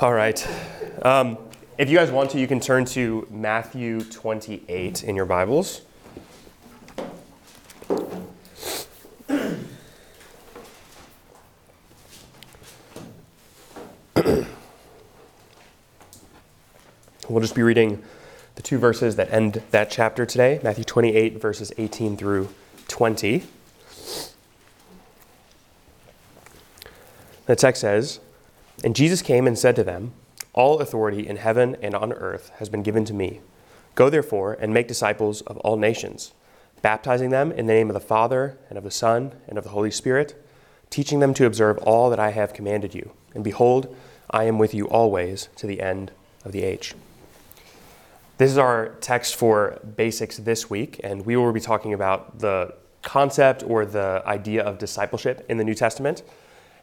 All right. Um, if you guys want to, you can turn to Matthew 28 in your Bibles. we'll just be reading the two verses that end that chapter today Matthew 28, verses 18 through 20. The text says, And Jesus came and said to them, All authority in heaven and on earth has been given to me. Go therefore and make disciples of all nations, baptizing them in the name of the Father, and of the Son, and of the Holy Spirit, teaching them to observe all that I have commanded you. And behold, I am with you always to the end of the age. This is our text for basics this week, and we will be talking about the concept or the idea of discipleship in the New Testament.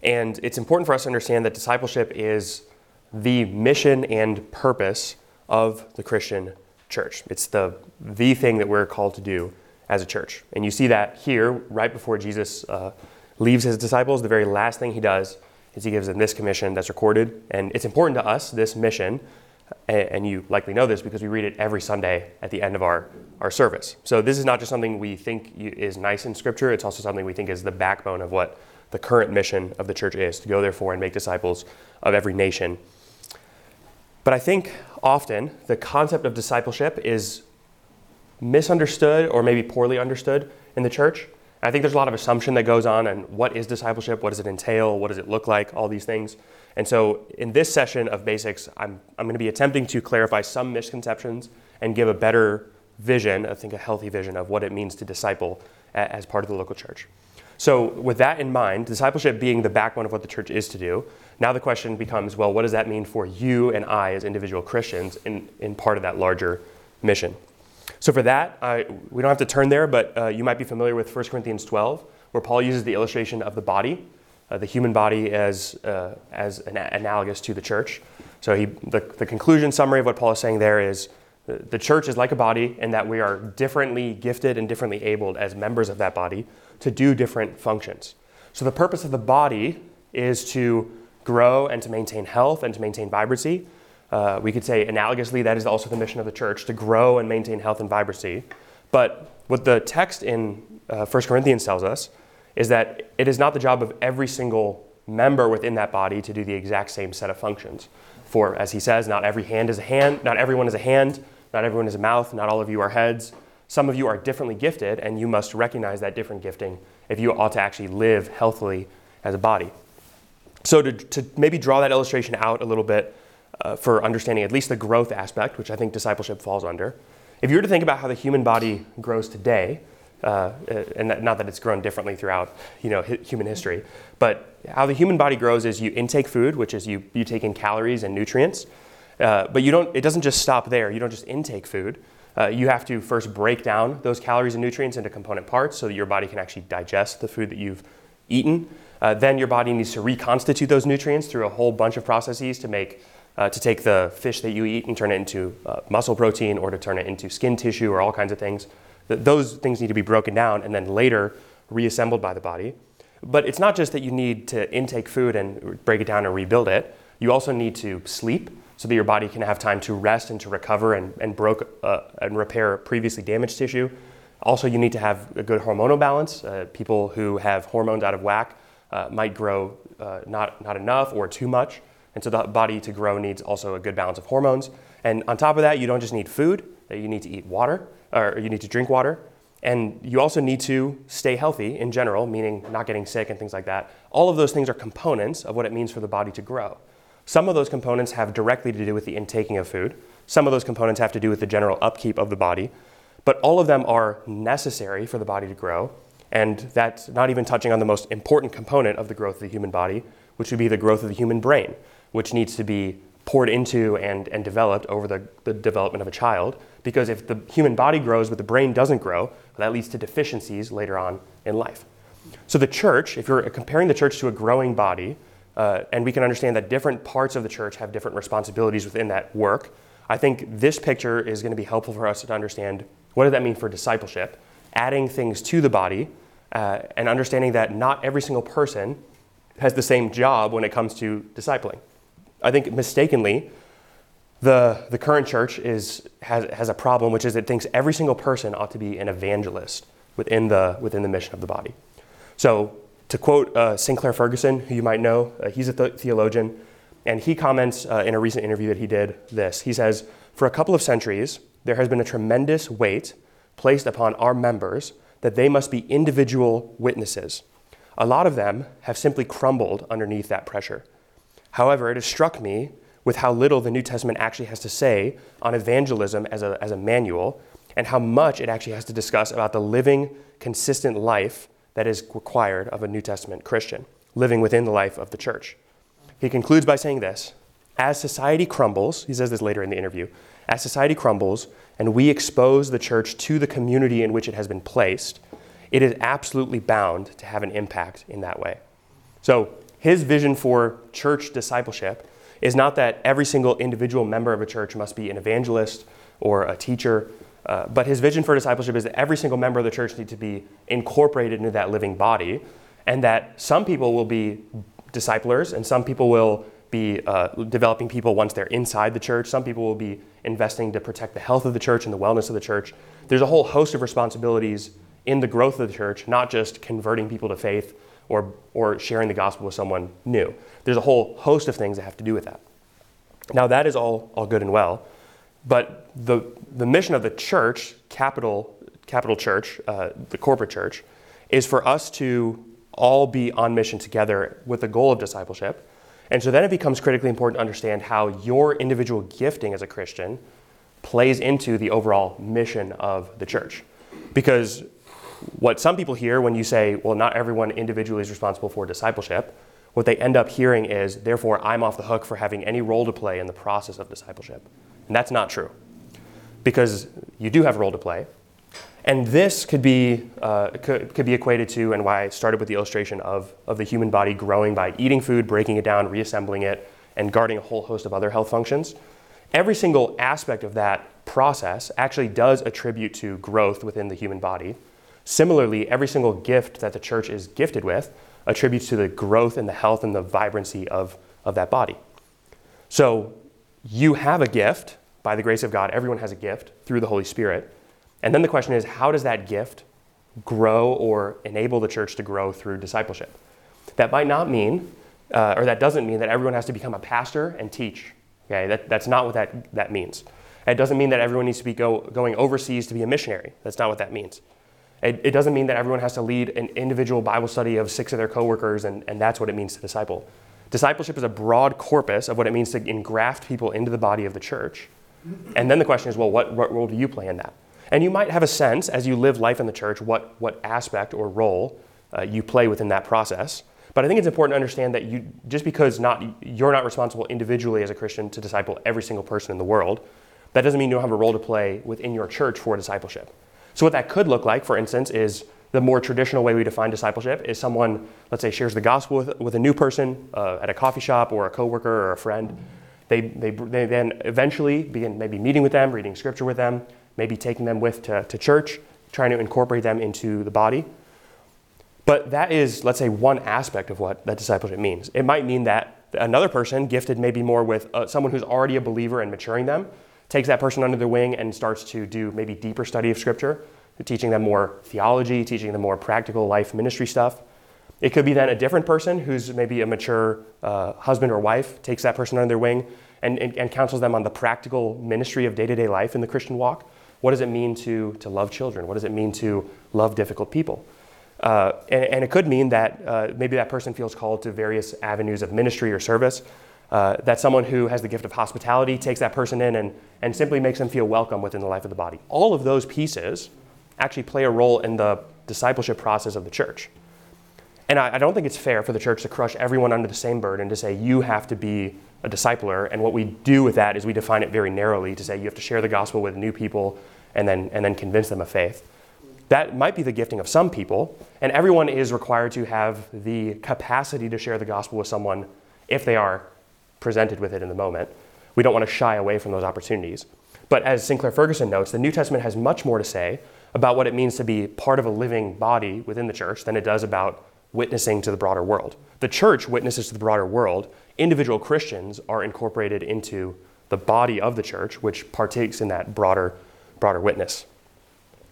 And it's important for us to understand that discipleship is the mission and purpose of the Christian church. It's the, the thing that we're called to do as a church. And you see that here, right before Jesus uh, leaves his disciples, the very last thing he does is he gives them this commission that's recorded. And it's important to us, this mission, and you likely know this because we read it every Sunday at the end of our, our service. So this is not just something we think is nice in Scripture, it's also something we think is the backbone of what the current mission of the church is to go therefore and make disciples of every nation. But I think often the concept of discipleship is misunderstood or maybe poorly understood in the church. I think there's a lot of assumption that goes on and what is discipleship? What does it entail? What does it look like? All these things. And so in this session of basics, I'm, I'm going to be attempting to clarify some misconceptions and give a better vision, I think a healthy vision of what it means to disciple as part of the local church. So, with that in mind, discipleship being the backbone of what the church is to do, now the question becomes well, what does that mean for you and I as individual Christians in, in part of that larger mission? So, for that, I, we don't have to turn there, but uh, you might be familiar with 1 Corinthians 12, where Paul uses the illustration of the body, uh, the human body, as, uh, as an analogous to the church. So, he, the, the conclusion summary of what Paul is saying there is the church is like a body in that we are differently gifted and differently abled as members of that body to do different functions. So, the purpose of the body is to grow and to maintain health and to maintain vibrancy. Uh, we could say, analogously, that is also the mission of the church to grow and maintain health and vibrancy. But what the text in uh, 1 Corinthians tells us is that it is not the job of every single member within that body to do the exact same set of functions. For, as he says, not every hand is a hand, not everyone is a hand, not everyone is a mouth, not all of you are heads. Some of you are differently gifted, and you must recognize that different gifting if you ought to actually live healthily as a body. So, to, to maybe draw that illustration out a little bit uh, for understanding at least the growth aspect, which I think discipleship falls under, if you were to think about how the human body grows today, uh, and not that it's grown differently throughout you know, human history, but how the human body grows is you intake food, which is you, you take in calories and nutrients, uh, but you don't, it doesn't just stop there. You don't just intake food. Uh, you have to first break down those calories and nutrients into component parts so that your body can actually digest the food that you've eaten. Uh, then your body needs to reconstitute those nutrients through a whole bunch of processes to make uh, to take the fish that you eat and turn it into uh, muscle protein or to turn it into skin tissue or all kinds of things. Th- those things need to be broken down and then later reassembled by the body. But it's not just that you need to intake food and break it down and rebuild it. You also need to sleep so that your body can have time to rest and to recover and, and, broke, uh, and repair previously damaged tissue. Also, you need to have a good hormonal balance. Uh, people who have hormones out of whack uh, might grow uh, not, not enough or too much. And so the body to grow needs also a good balance of hormones. And on top of that, you don't just need food, uh, you need to eat water, or you need to drink water. And you also need to stay healthy in general, meaning not getting sick and things like that. All of those things are components of what it means for the body to grow. Some of those components have directly to do with the intaking of food. Some of those components have to do with the general upkeep of the body. But all of them are necessary for the body to grow. And that's not even touching on the most important component of the growth of the human body, which would be the growth of the human brain, which needs to be poured into and, and developed over the, the development of a child. Because if the human body grows but the brain doesn't grow, that leads to deficiencies later on in life. So the church, if you're comparing the church to a growing body, uh, and we can understand that different parts of the church have different responsibilities within that work. I think this picture is going to be helpful for us to understand what does that mean for discipleship, adding things to the body, uh, and understanding that not every single person has the same job when it comes to discipling. I think mistakenly, the, the current church is, has, has a problem, which is it thinks every single person ought to be an evangelist within the, within the mission of the body. So, to quote uh, Sinclair Ferguson, who you might know, uh, he's a th- theologian, and he comments uh, in a recent interview that he did this. He says, For a couple of centuries, there has been a tremendous weight placed upon our members that they must be individual witnesses. A lot of them have simply crumbled underneath that pressure. However, it has struck me with how little the New Testament actually has to say on evangelism as a, as a manual and how much it actually has to discuss about the living, consistent life that is required of a New Testament Christian, living within the life of the church. He concludes by saying this As society crumbles, he says this later in the interview, as society crumbles and we expose the church to the community in which it has been placed, it is absolutely bound to have an impact in that way. So, his vision for church discipleship is not that every single individual member of a church must be an evangelist or a teacher uh, but his vision for discipleship is that every single member of the church needs to be incorporated into that living body, and that some people will be disciplers, and some people will be uh, developing people once they're inside the church. Some people will be investing to protect the health of the church and the wellness of the church. There's a whole host of responsibilities in the growth of the church, not just converting people to faith or, or sharing the gospel with someone new. There's a whole host of things that have to do with that. Now, that is all, all good and well. But the, the mission of the church, capital, capital church, uh, the corporate church, is for us to all be on mission together with the goal of discipleship. And so then it becomes critically important to understand how your individual gifting as a Christian plays into the overall mission of the church. Because what some people hear when you say, well, not everyone individually is responsible for discipleship, what they end up hearing is, therefore, I'm off the hook for having any role to play in the process of discipleship. And that's not true because you do have a role to play. And this could be, uh, could, could be equated to, and why I started with the illustration of, of the human body growing by eating food, breaking it down, reassembling it, and guarding a whole host of other health functions. Every single aspect of that process actually does attribute to growth within the human body. Similarly, every single gift that the church is gifted with attributes to the growth and the health and the vibrancy of, of that body. So you have a gift by the grace of God, everyone has a gift through the Holy Spirit. And then the question is, how does that gift grow or enable the church to grow through discipleship? That might not mean, uh, or that doesn't mean that everyone has to become a pastor and teach. Okay, that, that's not what that, that means. It doesn't mean that everyone needs to be go, going overseas to be a missionary. That's not what that means. It, it, doesn't mean that everyone has to lead an individual Bible study of six of their coworkers, and, and that's what it means to disciple. Discipleship is a broad corpus of what it means to engraft people into the body of the church and then the question is, well, what, what role do you play in that? And you might have a sense as you live life in the church what, what aspect or role uh, you play within that process. But I think it's important to understand that you, just because not, you're not responsible individually as a Christian to disciple every single person in the world, that doesn't mean you don't have a role to play within your church for discipleship. So, what that could look like, for instance, is the more traditional way we define discipleship is someone, let's say, shares the gospel with, with a new person uh, at a coffee shop or a coworker or a friend. They, they, they then eventually begin maybe meeting with them, reading scripture with them, maybe taking them with to, to church, trying to incorporate them into the body. But that is, let's say, one aspect of what that discipleship means. It might mean that another person, gifted maybe more with uh, someone who's already a believer and maturing them, takes that person under their wing and starts to do maybe deeper study of Scripture, teaching them more theology, teaching them more practical life ministry stuff. It could be then a different person who's maybe a mature uh, husband or wife takes that person under their wing and, and, and counsels them on the practical ministry of day to day life in the Christian walk. What does it mean to, to love children? What does it mean to love difficult people? Uh, and, and, it could mean that uh, maybe that person feels called to various avenues of ministry or service. Uh, that someone who has the gift of hospitality takes that person in and, and simply makes them feel welcome within the life of the body. All of those pieces actually play a role in the discipleship process of the church. And I, I, don't think it's fair for the church to crush everyone under the same burden to say you have to be a discipler. And what we do with that is we define it very narrowly to say you have to share the gospel with new people and then, and then convince them of faith. That might be the gifting of some people, and everyone is required to have the capacity to share the gospel with someone if they are presented with it in the moment. We don't want to shy away from those opportunities. But as Sinclair Ferguson notes, the New Testament has much more to say about what it means to be part of a living body within the church than it does about witnessing to the broader world. The church witnesses to the broader world. Individual Christians are incorporated into the body of the church, which partakes in that broader, broader witness.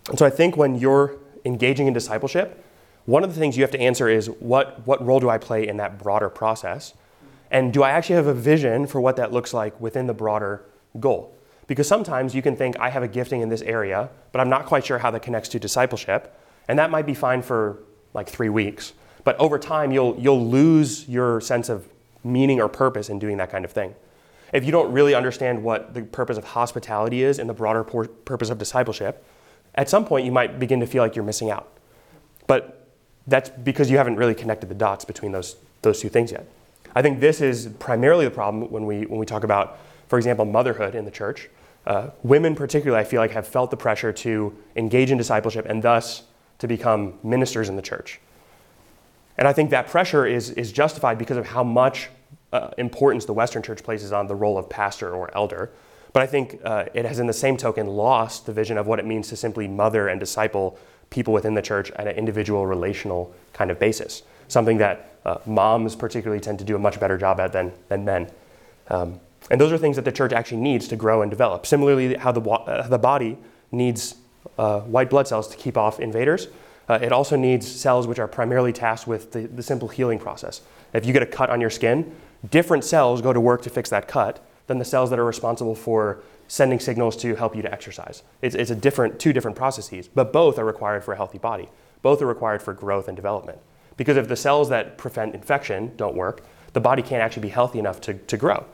And so I think when you're engaging in discipleship, one of the things you have to answer is what, what role do I play in that broader process? And do I actually have a vision for what that looks like within the broader goal? Because sometimes you can think, I have a gifting in this area, but I'm not quite sure how that connects to discipleship. And that might be fine for like three weeks. But over time, you'll, you'll lose your sense of meaning or purpose in doing that kind of thing. If you don't really understand what the purpose of hospitality is and the broader por- purpose of discipleship, at some point you might begin to feel like you're missing out. But that's because you haven't really connected the dots between those, those two things yet. I think this is primarily the problem when we, when we talk about, for example, motherhood in the church. Uh, women, particularly, I feel like have felt the pressure to engage in discipleship and thus to become ministers in the church. And I think that pressure is, is justified because of how much uh, importance the Western church places on the role of pastor or elder. But I think uh, it has, in the same token, lost the vision of what it means to simply mother and disciple people within the church at an individual relational kind of basis, something that uh, moms particularly tend to do a much better job at than, than men. Um, and those are things that the church actually needs to grow and develop. Similarly, how the, uh, the body needs uh, white blood cells to keep off invaders, uh, it also needs cells which are primarily tasked with the, the simple healing process. If you get a cut on your skin, different cells go to work to fix that cut than the cells that are responsible for sending signals to help you to exercise. It's, it's a different, two different processes, but both are required for a healthy body. Both are required for growth and development. Because if the cells that prevent infection don't work, the body can't actually be healthy enough to, to grow.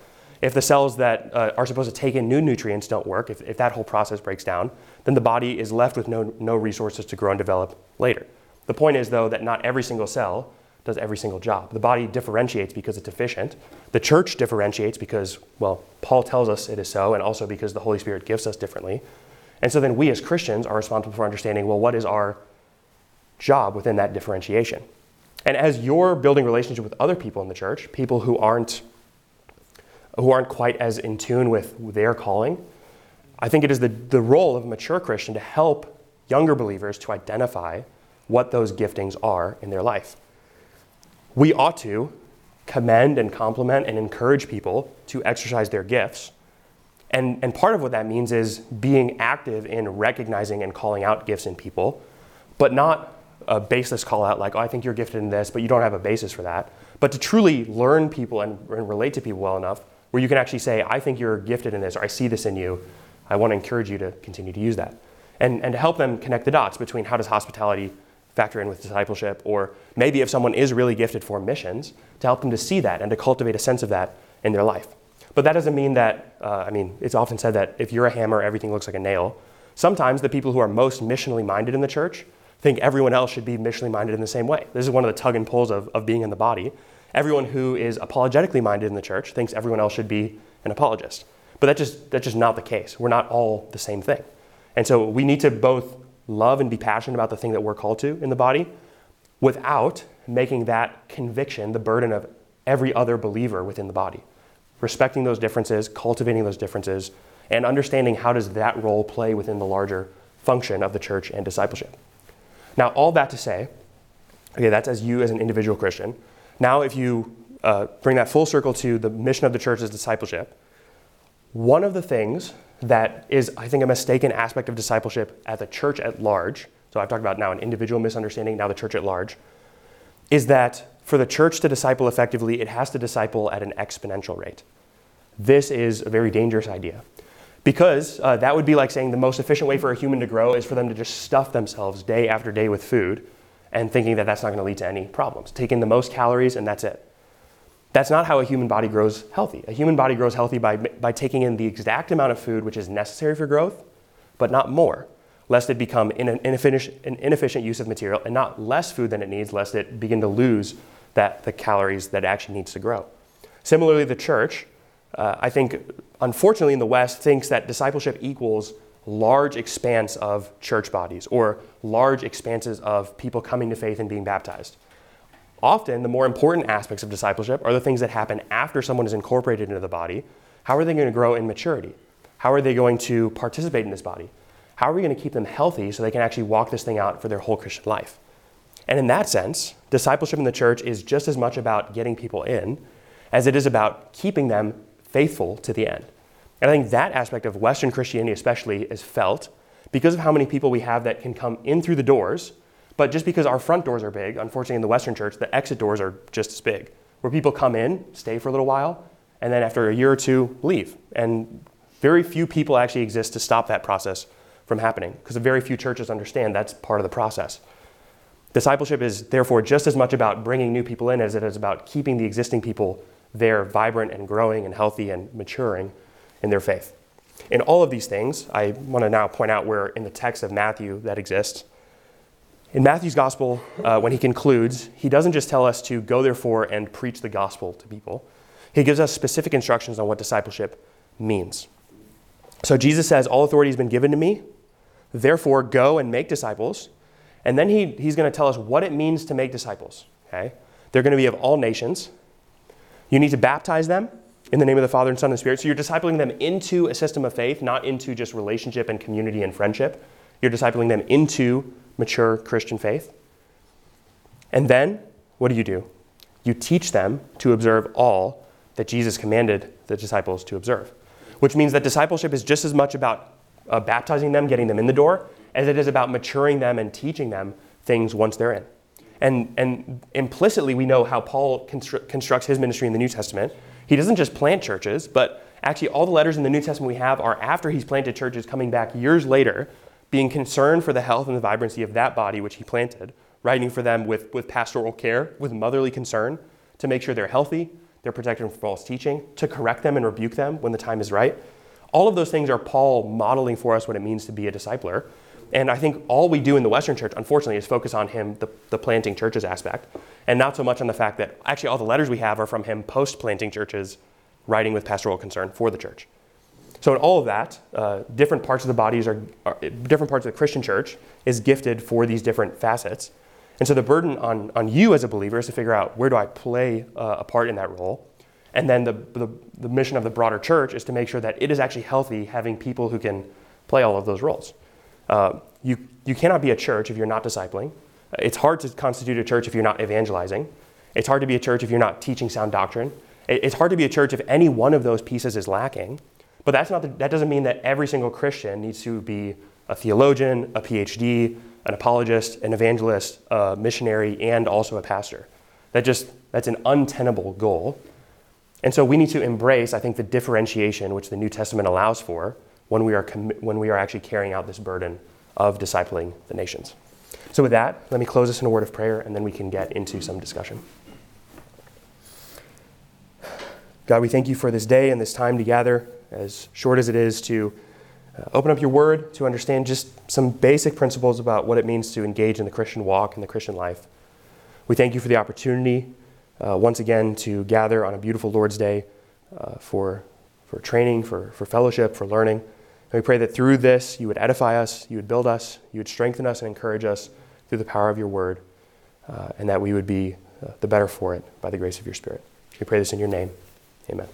If the cells that uh, are supposed to take in new nutrients don't work, if, if that whole process breaks down, then the body is left with no, no resources to grow and develop later. The point is, though, that not every single cell does every single job. The body differentiates because it's efficient. The church differentiates because, well, Paul tells us it is so, and also because the Holy Spirit gives us differently. And so then we as Christians are responsible for understanding, well, what is our job within that differentiation? And as you're building relationship with other people in the church, people who aren't who aren't quite as in tune with their calling, I think it is the, the role of a mature Christian to help younger believers to identify what those giftings are in their life we ought to commend and compliment and encourage people to exercise their gifts. And, and part of what that means is being active in recognizing and calling out gifts in people, but not a baseless call out like, oh, I think you're gifted in this, but you don't have a basis for that. But to truly learn people and, and relate to people well enough where you can actually say, I think you're gifted in this, or I see this in you. I want to encourage you to continue to use that. And, and to help them connect the dots between how does hospitality factor in with discipleship, or maybe if someone is really gifted for missions, to help them to see that and to cultivate a sense of that in their life. But that doesn't mean that, uh, I mean, it's often said that if you're a hammer, everything looks like a nail. Sometimes the people who are most missionally minded in the church think everyone else should be missionally minded in the same way. This is one of the tug and pulls of, of being in the body. Everyone who is apologetically minded in the church thinks everyone else should be an apologist. But that just, that's just not the case. We're not all the same thing. And so we need to both love and be passionate about the thing that we're called to in the body without making that conviction the burden of every other believer within the body. Respecting those differences, cultivating those differences, and understanding how does that role play within the larger function of the church and discipleship. Now, all that to say, okay, that's as you as an individual Christian. Now, if you uh, bring that full circle to the mission of the church as discipleship, one of the things that is, I think, a mistaken aspect of discipleship at the church at large. So I've talked about now an individual misunderstanding, now the church at large, is that for the church to disciple effectively, it has to disciple at an exponential rate. This is a very dangerous idea because uh, that would be like saying the most efficient way for a human to grow is for them to just stuff themselves day after day with food and thinking that that's not going to lead to any problems. Taking the most calories and that's it. That's not how a human body grows healthy. A human body grows healthy by, by taking in the exact amount of food which is necessary for growth, but not more, lest it become an inefficient, an inefficient use of material, and not less food than it needs, lest it begin to lose that, the calories that it actually needs to grow. Similarly, the church, uh, I think, unfortunately in the West, thinks that discipleship equals large expanse of church bodies or large expanses of people coming to faith and being baptized. Often, the more important aspects of discipleship are the things that happen after someone is incorporated into the body. How are they going to grow in maturity? How are they going to participate in this body? How are we going to keep them healthy so they can actually walk this thing out for their whole Christian life? And in that sense, discipleship in the church is just as much about getting people in as it is about keeping them faithful to the end. And I think that aspect of Western Christianity, especially, is felt because of how many people we have that can come in through the doors, but just because our front doors are big, unfortunately, in the Western church, the exit doors are just as big, where people come in, stay for a little while, and then after a year or two, leave. And very few people actually exist to stop that process from happening because very few churches understand that's part of the process. Discipleship is therefore just as much about bringing new people in as it is about keeping the existing people there vibrant and growing and healthy and maturing in their faith. In all of these things, I want to now point out where in the text of Matthew that exists. In Matthew's gospel, uh, when he concludes, he doesn't just tell us to go therefore and preach the gospel to people. He gives us specific instructions on what discipleship means. So Jesus says, All authority has been given to me, therefore go and make disciples. And then he, he's going to tell us what it means to make disciples. Okay? They're going to be of all nations. You need to baptize them in the name of the Father and Son and Spirit. So you're discipling them into a system of faith, not into just relationship and community and friendship. You're discipling them into mature Christian faith. And then, what do you do? You teach them to observe all that Jesus commanded the disciples to observe, which means that discipleship is just as much about uh, baptizing them, getting them in the door, as it is about maturing them and teaching them things once they're in. And, and implicitly, we know how Paul constru- constructs his ministry in the New Testament. He doesn't just plant churches, but actually, all the letters in the New Testament we have are after he's planted churches, coming back years later, being concerned for the health and the vibrancy of that body which he planted, writing for them with, with pastoral care, with motherly concern, to make sure they're healthy, they're protected from false teaching, to correct them and rebuke them when the time is right. All of those things are Paul modeling for us what it means to be a discipler. And I think all we do in the Western church, unfortunately, is focus on him, the, the planting churches aspect, and not so much on the fact that actually all the letters we have are from him post planting churches, writing with pastoral concern for the church. So, in all of that, uh, different parts of the bodies are, are, different parts of the Christian church is gifted for these different facets. And so, the burden on, on you as a believer is to figure out where do I play uh, a part in that role. And then the, the, the mission of the broader church is to make sure that it is actually healthy having people who can play all of those roles. Uh, you, you cannot be a church if you're not discipling. It's hard to constitute a church if you're not evangelizing. It's hard to be a church if you're not teaching sound doctrine. It's hard to be a church if any one of those pieces is lacking. But that's not the, that doesn't mean that every single Christian needs to be a theologian, a PhD, an apologist, an evangelist, a missionary, and also a pastor. That just that's an untenable goal. And so we need to embrace, I think, the differentiation which the New Testament allows for when we are, when we are actually carrying out this burden of discipling the nations. So, with that, let me close this in a word of prayer and then we can get into some discussion. God, we thank you for this day and this time together, as short as it is, to uh, open up your word, to understand just some basic principles about what it means to engage in the Christian walk and the Christian life. We thank you for the opportunity, uh, once again, to gather on a beautiful Lord's Day uh, for, for training, for, for fellowship, for learning. And we pray that through this, you would edify us, you would build us, you would strengthen us and encourage us through the power of your word, uh, and that we would be uh, the better for it by the grace of your Spirit. We pray this in your name. Amen.